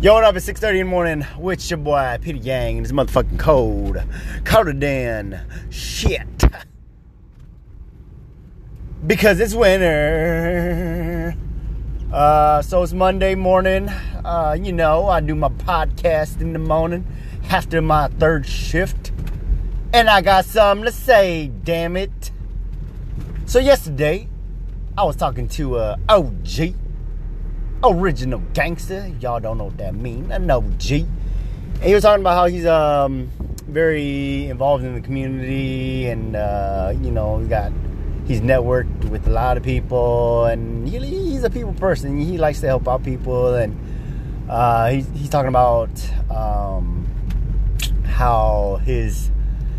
Yo, what up? It's 6.30 in the morning with your boy, Peter Yang, and it's motherfucking cold. Colder than shit. Because it's winter. Uh, so it's Monday morning. Uh, you know, I do my podcast in the morning after my third shift. And I got something to say, damn it. So yesterday, I was talking to uh, OG original gangster. Y'all don't know what that means. An OG. And he was talking about how he's um, very involved in the community and, uh, you know, he's got, he's networked with a lot of people and he, he's a people person. He likes to help out people and uh, he's, he's talking about um, how his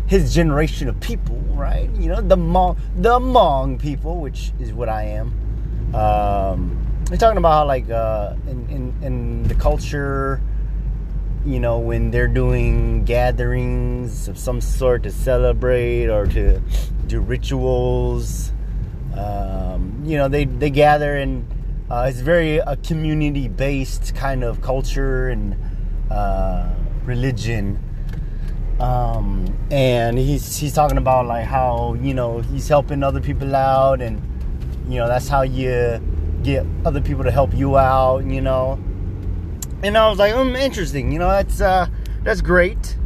his generation of people, right? You know, the Hmong, the Hmong people, which is what I am. Um, we're talking about how like uh, in, in in the culture you know when they're doing gatherings of some sort to celebrate or to do rituals um, you know they they gather and uh, it's very a community based kind of culture and uh, religion. Um, and he's he's talking about like how you know he's helping other people out and you know that's how you get other people to help you out, you know. And I was like, um, interesting, you know, that's uh, that's great.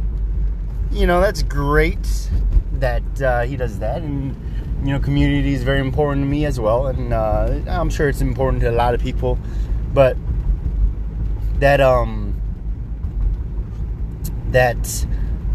You know, that's great that uh, he does that, and you know, community is very important to me as well, and uh, I'm sure it's important to a lot of people, but that um, that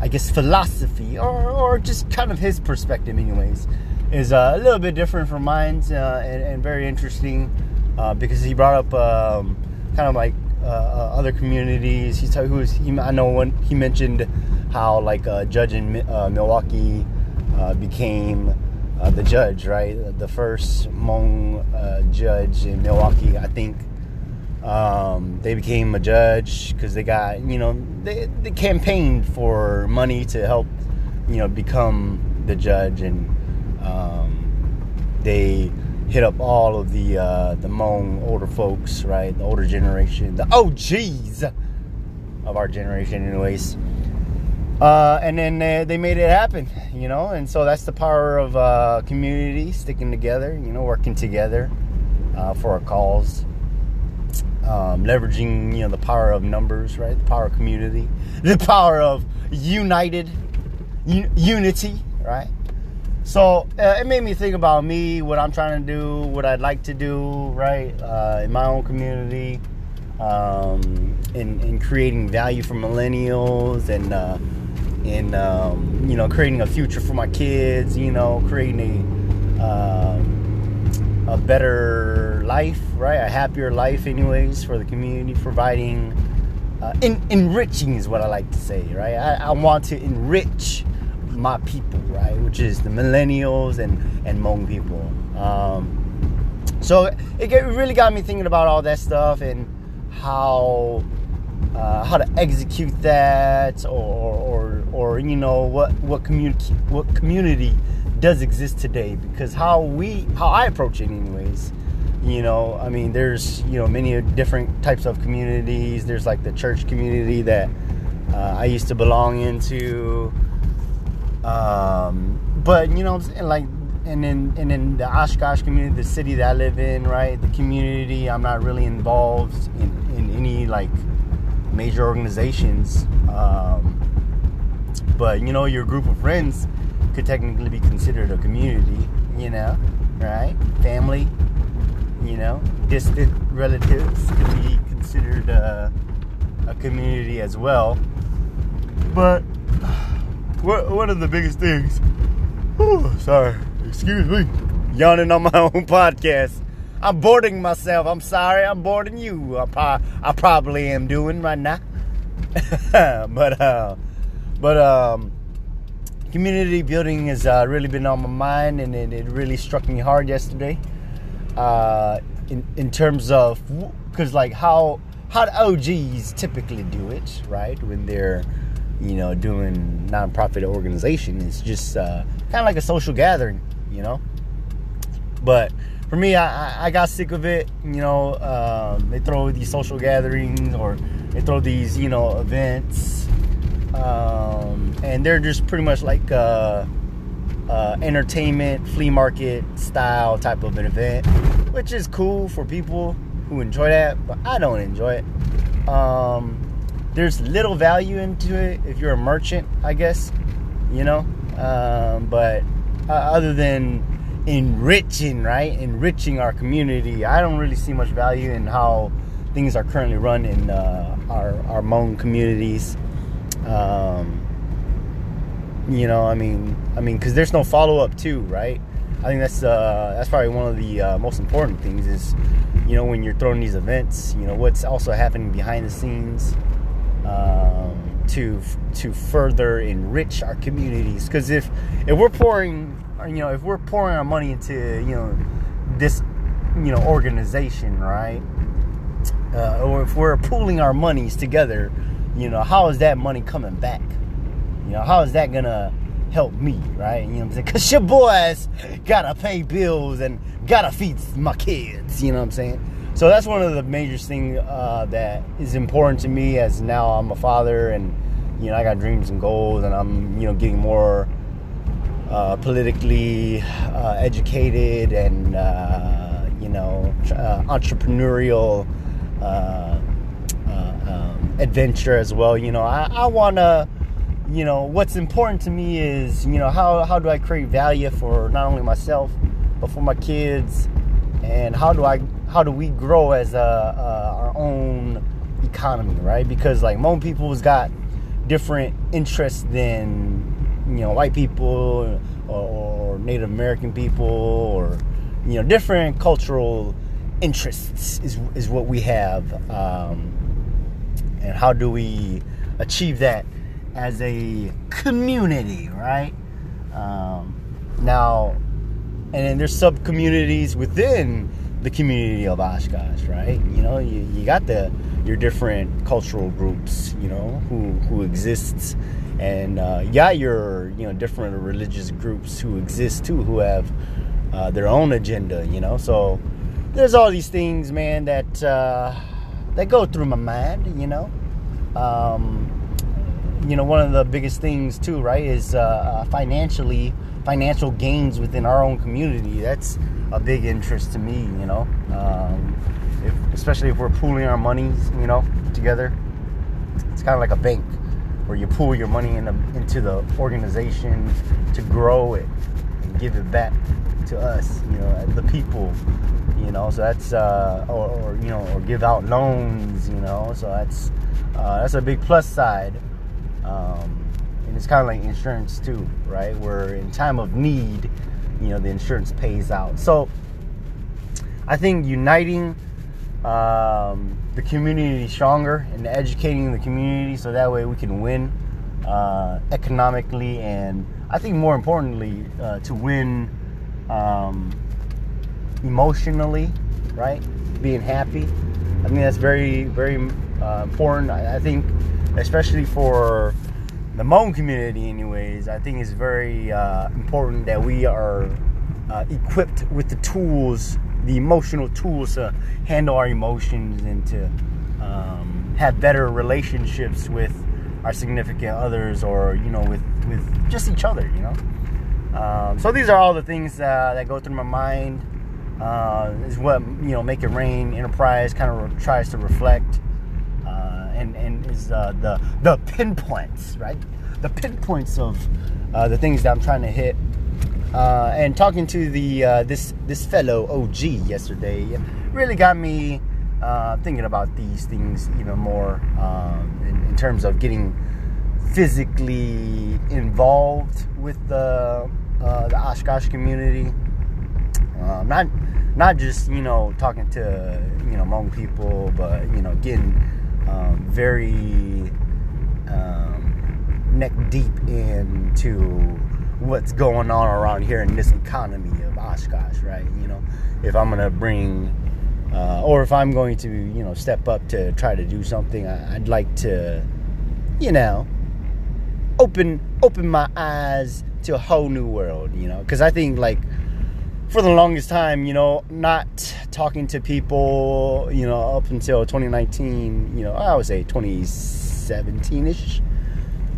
I guess philosophy or or just kind of his perspective, anyways, is uh, a little bit different from mine uh, and, and very interesting uh, because he brought up um, kind of like uh, uh other communities. He, He's who was he, I know when he mentioned how like a judge in uh, Milwaukee uh, became the judge, right? The first Hmong judge in Milwaukee, I think. Um, they became a judge because they got you know they, they campaigned for money to help you know become the judge and um, they hit up all of the uh, the Hmong older folks, right? The older generation, the OGs of our generation, anyways. Uh, and then they, they, made it happen, you know. And so that's the power of uh, community sticking together, you know, working together uh, for a cause. Um, leveraging, you know, the power of numbers, right? The power of community, the power of united un- unity, right? So uh, it made me think about me, what I'm trying to do, what I'd like to do, right, uh, in my own community, um, in, in creating value for millennials and uh, in um, you know creating a future for my kids, you know, creating a um, a better life, right, a happier life, anyways, for the community, providing. Uh, in, enriching is what I like to say, right? I, I want to enrich my people, right? Which is the millennials and and Hmong people. Um, so it, it really got me thinking about all that stuff and how uh, how to execute that, or, or or you know what what community what community does exist today. Because how we how I approach it, anyways. You know, I mean, there's you know many different types of communities. There's like the church community that uh, I used to belong into. Um, but you know, like, and in and in the Oshkosh community, the city that I live in, right, the community, I'm not really involved in, in any like major organizations. Um, but you know, your group of friends could technically be considered a community. You know, right? Family. You know, distant relatives could be considered a, a community as well. But one of the biggest things. Whew, sorry, excuse me. Yawning on my own podcast. I'm boarding myself. I'm sorry, I'm boarding you. I, pro- I probably am doing right now. but uh, but um, community building has uh, really been on my mind, and it, it really struck me hard yesterday. Uh, in in terms of because like how how the OGs typically do it, right? When they're you know, doing nonprofit organization. It's just uh, kind of like a social gathering, you know. But for me, I, I got sick of it. You know, um, they throw these social gatherings or they throw these, you know, events, um, and they're just pretty much like uh, uh, entertainment, flea market style type of an event, which is cool for people who enjoy that, but I don't enjoy it. Um, there's little value into it if you're a merchant, I guess, you know. Um, but uh, other than enriching, right, enriching our community, I don't really see much value in how things are currently run in uh, our our Hmong communities. Um, you know, I mean, I mean, because there's no follow up too, right? I think that's uh, that's probably one of the uh, most important things is, you know, when you're throwing these events, you know, what's also happening behind the scenes um, to to further enrich our communities. Because if if we're pouring, you know, if we're pouring our money into you know this you know organization, right? Uh, or if we're pooling our monies together, you know, how is that money coming back? You know, how is that gonna help me, right? You know what I'm saying? Cause your boys gotta pay bills and gotta feed my kids. You know what I'm saying? So that's one of the major things uh, that is important to me as now I'm a father and you know I got dreams and goals and I'm you know getting more uh, politically uh, educated and uh, you know uh, entrepreneurial uh, um, adventure as well. You know I, I want to you know what's important to me is you know how how do I create value for not only myself but for my kids and how do I how do we grow as a, our own economy right because like Hmong people's got different interests than you know white people or, or Native American people or you know different cultural interests is is what we have um, and how do we achieve that as a community, right? Um, now, and then there's sub communities within the community of Oshkosh, right? You know, you, you got the your different cultural groups, you know, who who exists, and uh, you got your you know different religious groups who exist too, who have uh, their own agenda, you know. So there's all these things, man, that uh, that go through my mind, you know. Um, you know, one of the biggest things too, right, is uh, financially financial gains within our own community. That's a big interest to me, you know, um, if, especially if we're pooling our monies, you know, together. It's kind of like a bank where you pool your money in the, into the organization to grow it and give it back to us, you know, the people, you know. So that's uh, or, or you know, or give out loans, you know. So that's uh, that's a big plus side um, and it's kind of like insurance too, right? Where in time of need, you know, the insurance pays out. So I think uniting um, the community stronger and educating the community so that way we can win uh, economically and I think more importantly uh, to win um, emotionally, right? Being happy. I think that's very, very uh, important. I, I think especially for the Hmong community, anyways, I think it's very uh, important that we are uh, equipped with the tools, the emotional tools to handle our emotions and to um, have better relationships with our significant others or, you know, with, with just each other, you know. Um, so these are all the things uh, that go through my mind. Uh, is what you know, make it rain. Enterprise kind of re- tries to reflect and and is uh, the the pinpoints, right? The pinpoints of uh, the things that I'm trying to hit. Uh, and talking to the uh, this this fellow OG yesterday really got me uh, thinking about these things even more um, in, in, terms of getting physically involved with the the Oshkosh community. Um, not not just you know talking to you know Hmong people, but you know getting um, very um, neck deep into what's going on around here in this economy of Oshkosh, right? You know, if I'm gonna bring, uh, or if I'm going to, you know, step up to try to do something, I, I'd like to, you know, open open my eyes to a whole new world, you know, because I think like for the longest time, you know, not talking to people, you know, up until 2019, you know, I would say 2017 ish.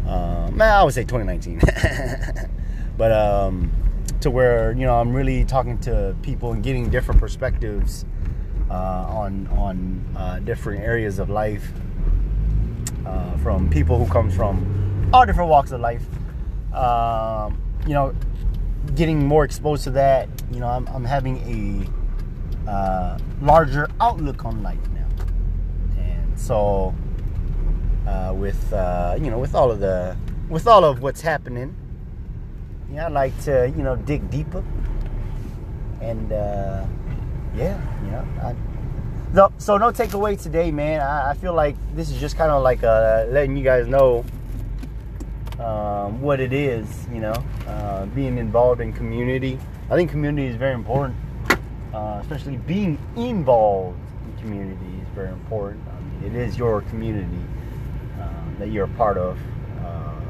Um, I would say 2019. but um, to where, you know, I'm really talking to people and getting different perspectives uh, on, on uh, different areas of life uh, from people who come from all different walks of life. Um, you know, getting more exposed to that, you know, I'm, I'm having a uh, larger outlook on life now, and so uh, with uh, you know with all of the with all of what's happening, yeah, I like to you know dig deeper, and uh, yeah, you know, I, no, so no takeaway today, man. I, I feel like this is just kind of like uh, letting you guys know um, what it is, you know, uh, being involved in community. I think community is very important, uh, especially being involved in community is very important. I mean, it is your community uh, that you're a part of. Uh,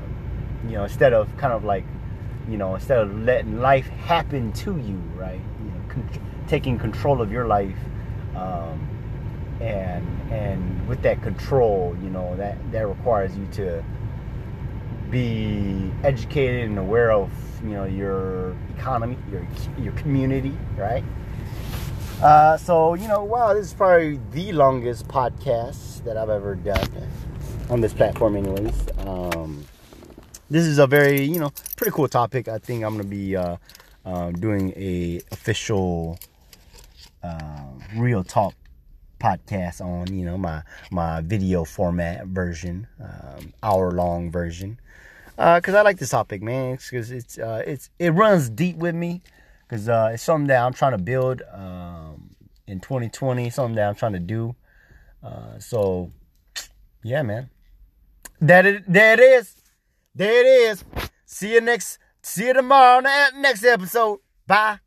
you know, instead of kind of like, you know, instead of letting life happen to you, right? You know, con- taking control of your life. Um, and and with that control, you know that that requires you to be educated and aware of you know your economy, your your community, right? Uh, so you know, wow, this is probably the longest podcast that I've ever done on this platform, anyways. Um, this is a very you know pretty cool topic. I think I'm gonna be uh, uh, doing a official uh, real talk podcast on you know my my video format version, um, hour long version because uh, I like this topic, man. Because it's uh, it's it runs deep with me. Because uh, it's something that I'm trying to build um, in 2020. Something that I'm trying to do. Uh, so, yeah, man. That it, there it is. There it is. See you next. See you tomorrow on the next episode. Bye.